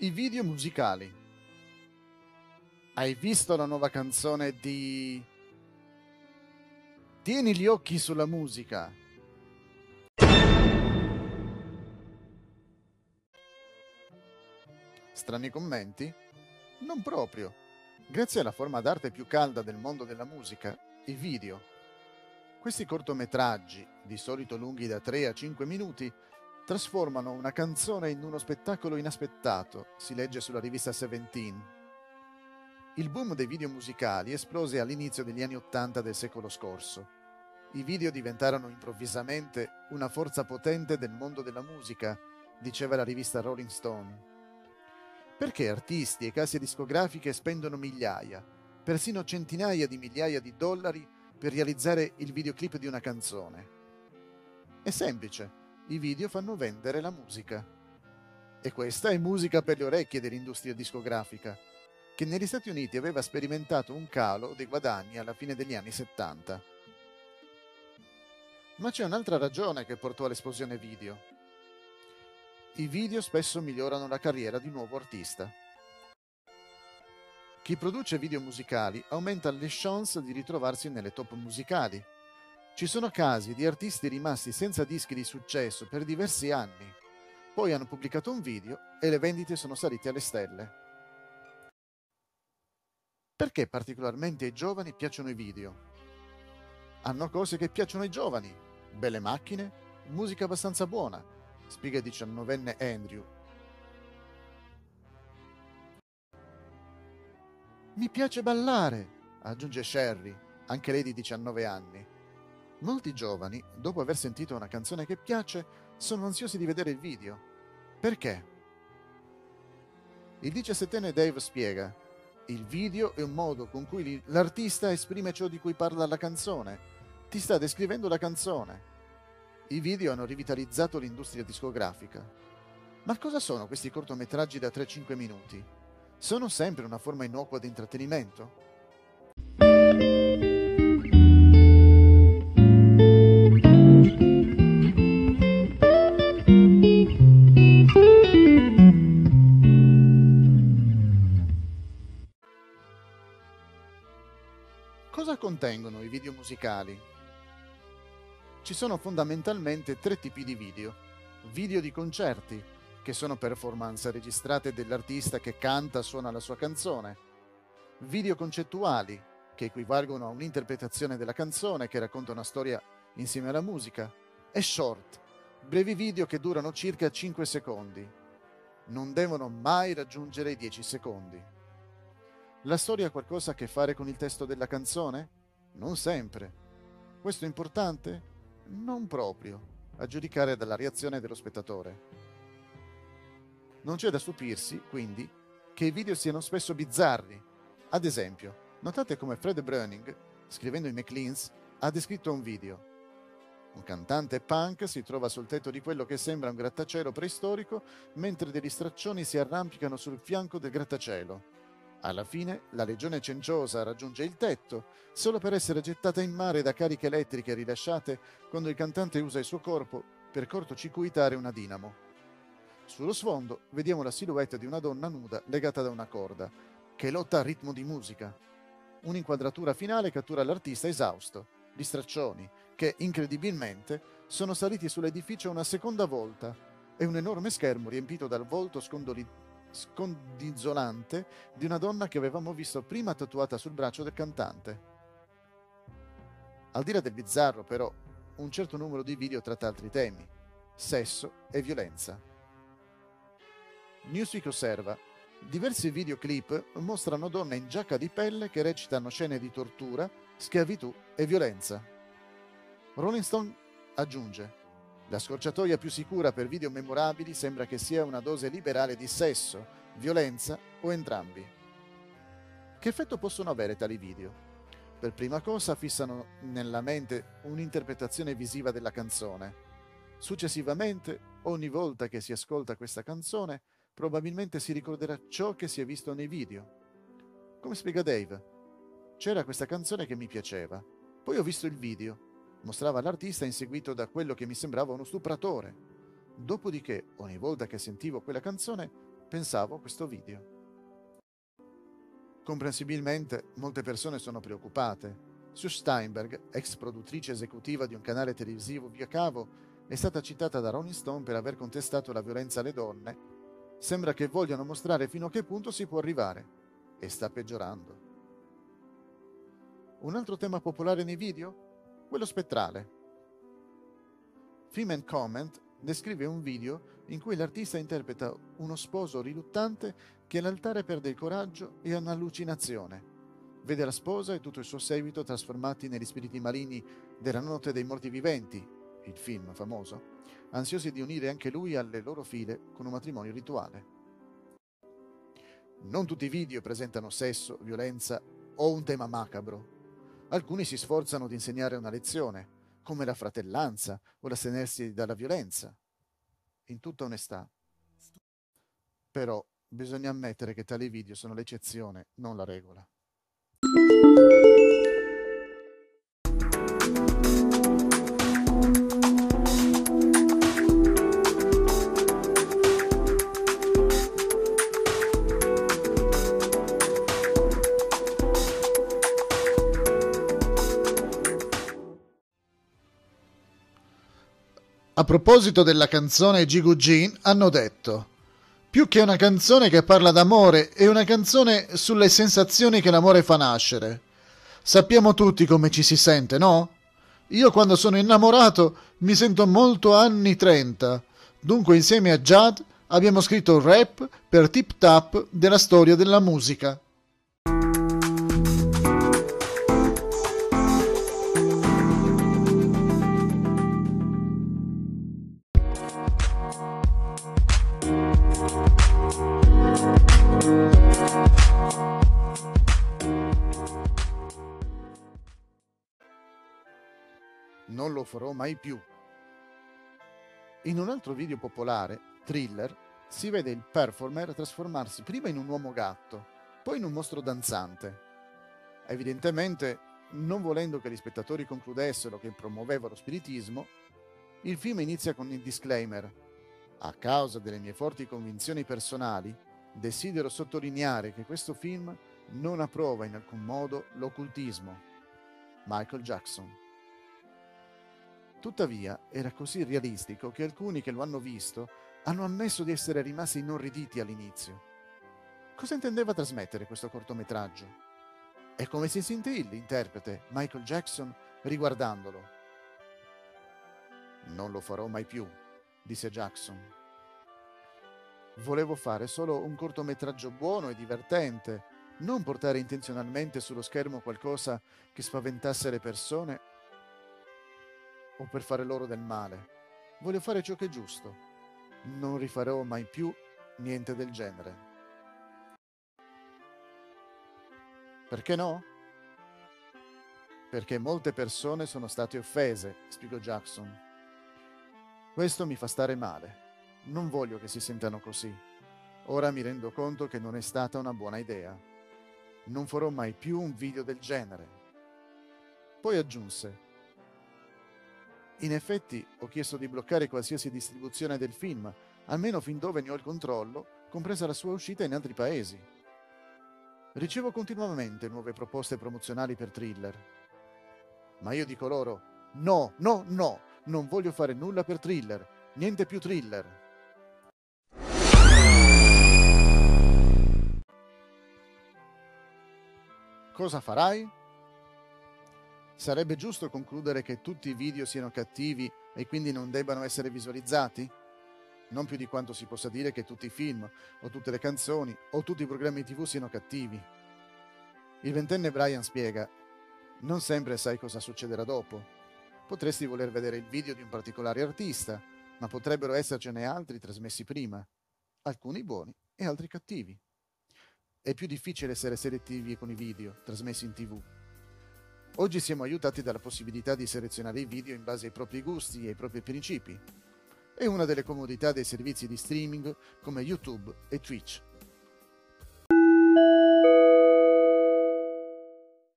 I video musicali. Hai visto la nuova canzone di... Tieni gli occhi sulla musica. Strani commenti? Non proprio. Grazie alla forma d'arte più calda del mondo della musica, i video. Questi cortometraggi, di solito lunghi da 3 a 5 minuti, trasformano una canzone in uno spettacolo inaspettato, si legge sulla rivista Seventeen. Il boom dei video musicali esplose all'inizio degli anni Ottanta del secolo scorso. I video diventarono improvvisamente una forza potente del mondo della musica, diceva la rivista Rolling Stone. Perché artisti e case discografiche spendono migliaia, persino centinaia di migliaia di dollari per realizzare il videoclip di una canzone? È semplice i video fanno vendere la musica. E questa è musica per le orecchie dell'industria discografica, che negli Stati Uniti aveva sperimentato un calo dei guadagni alla fine degli anni 70. Ma c'è un'altra ragione che portò all'esplosione video. I video spesso migliorano la carriera di un nuovo artista. Chi produce video musicali aumenta le chance di ritrovarsi nelle top musicali ci sono casi di artisti rimasti senza dischi di successo per diversi anni, poi hanno pubblicato un video e le vendite sono salite alle stelle. Perché particolarmente ai giovani piacciono i video? Hanno cose che piacciono ai giovani, belle macchine, musica abbastanza buona, spiega il diciannovenne Andrew. Mi piace ballare, aggiunge Sherry, anche lei di 19 anni. Molti giovani, dopo aver sentito una canzone che piace, sono ansiosi di vedere il video. Perché? Il diciassettenne Dave spiega: Il video è un modo con cui l'artista esprime ciò di cui parla la canzone. Ti sta descrivendo la canzone. I video hanno rivitalizzato l'industria discografica. Ma cosa sono questi cortometraggi da 3-5 minuti? Sono sempre una forma innocua di intrattenimento? Contengono i video musicali? Ci sono fondamentalmente tre tipi di video. Video di concerti, che sono performance registrate dell'artista che canta, suona la sua canzone. Video concettuali, che equivalgono a un'interpretazione della canzone che racconta una storia insieme alla musica. E short, brevi video che durano circa 5 secondi. Non devono mai raggiungere i 10 secondi. La storia ha qualcosa a che fare con il testo della canzone? Non sempre. Questo è importante? Non proprio, a giudicare dalla reazione dello spettatore. Non c'è da stupirsi, quindi, che i video siano spesso bizzarri. Ad esempio, notate come Fred Browning, scrivendo i McLeans, ha descritto un video. Un cantante punk si trova sul tetto di quello che sembra un grattacielo preistorico mentre degli straccioni si arrampicano sul fianco del grattacielo. Alla fine la legione cenciosa raggiunge il tetto solo per essere gettata in mare da cariche elettriche rilasciate quando il cantante usa il suo corpo per cortocircuitare una dinamo. Sullo sfondo vediamo la silhouette di una donna nuda legata da una corda, che lotta a ritmo di musica. Un'inquadratura finale cattura l'artista esausto, gli straccioni, che incredibilmente sono saliti sull'edificio una seconda volta, e un enorme schermo riempito dal volto scondolito scondizolante di una donna che avevamo visto prima tatuata sul braccio del cantante. Al di là del bizzarro, però, un certo numero di video tratta altri temi, sesso e violenza. Newsweek osserva, diversi videoclip mostrano donne in giacca di pelle che recitano scene di tortura, schiavitù e violenza. Rolling Stone aggiunge, la scorciatoia più sicura per video memorabili sembra che sia una dose liberale di sesso, violenza o entrambi. Che effetto possono avere tali video? Per prima cosa fissano nella mente un'interpretazione visiva della canzone. Successivamente, ogni volta che si ascolta questa canzone, probabilmente si ricorderà ciò che si è visto nei video. Come spiega Dave? C'era questa canzone che mi piaceva, poi ho visto il video mostrava l'artista inseguito da quello che mi sembrava uno stupratore. Dopodiché, ogni volta che sentivo quella canzone, pensavo a questo video. Comprensibilmente molte persone sono preoccupate. Sue Steinberg, ex produttrice esecutiva di un canale televisivo via cavo, è stata citata da Rolling Stone per aver contestato la violenza alle donne. Sembra che vogliano mostrare fino a che punto si può arrivare. E sta peggiorando. Un altro tema popolare nei video? Quello spettrale. Film and Comment descrive un video in cui l'artista interpreta uno sposo riluttante che all'altare perde il coraggio e ha un'allucinazione. Vede la sposa e tutto il suo seguito trasformati negli spiriti maligni della notte dei morti viventi, il film famoso, ansiosi di unire anche lui alle loro file con un matrimonio rituale. Non tutti i video presentano sesso, violenza o un tema macabro. Alcuni si sforzano di insegnare una lezione, come la fratellanza o l'astenersi dalla violenza, in tutta onestà. Però bisogna ammettere che tali video sono l'eccezione, non la regola. A proposito della canzone Jigu Jin, hanno detto: Più che una canzone che parla d'amore, è una canzone sulle sensazioni che l'amore fa nascere. Sappiamo tutti come ci si sente, no? Io quando sono innamorato mi sento molto anni 30. Dunque, insieme a Jad abbiamo scritto il rap per Tip Tap della storia della musica. Non lo farò mai più. In un altro video popolare, Thriller, si vede il performer trasformarsi prima in un uomo gatto, poi in un mostro danzante. Evidentemente, non volendo che gli spettatori concludessero che promuoveva lo spiritismo, il film inizia con il disclaimer. A causa delle mie forti convinzioni personali, desidero sottolineare che questo film non approva in alcun modo l'occultismo. Michael Jackson. Tuttavia era così realistico che alcuni che lo hanno visto hanno ammesso di essere rimasti inorriditi all'inizio. Cosa intendeva trasmettere questo cortometraggio? E come si sentì l'interprete Michael Jackson riguardandolo? Non lo farò mai più, disse Jackson. Volevo fare solo un cortometraggio buono e divertente, non portare intenzionalmente sullo schermo qualcosa che spaventasse le persone o per fare loro del male. Voglio fare ciò che è giusto. Non rifarò mai più niente del genere. Perché no? Perché molte persone sono state offese, spiegò Jackson. Questo mi fa stare male. Non voglio che si sentano così. Ora mi rendo conto che non è stata una buona idea. Non farò mai più un video del genere. Poi aggiunse, in effetti ho chiesto di bloccare qualsiasi distribuzione del film, almeno fin dove ne ho il controllo, compresa la sua uscita in altri paesi. Ricevo continuamente nuove proposte promozionali per thriller. Ma io dico loro, no, no, no, non voglio fare nulla per thriller, niente più thriller. Cosa farai? Sarebbe giusto concludere che tutti i video siano cattivi e quindi non debbano essere visualizzati? Non più di quanto si possa dire che tutti i film, o tutte le canzoni, o tutti i programmi tv siano cattivi. Il ventenne Brian spiega, non sempre sai cosa succederà dopo. Potresti voler vedere il video di un particolare artista, ma potrebbero essercene altri trasmessi prima, alcuni buoni e altri cattivi. È più difficile essere selettivi con i video trasmessi in tv Oggi siamo aiutati dalla possibilità di selezionare i video in base ai propri gusti e ai propri principi. È una delle comodità dei servizi di streaming come YouTube e Twitch.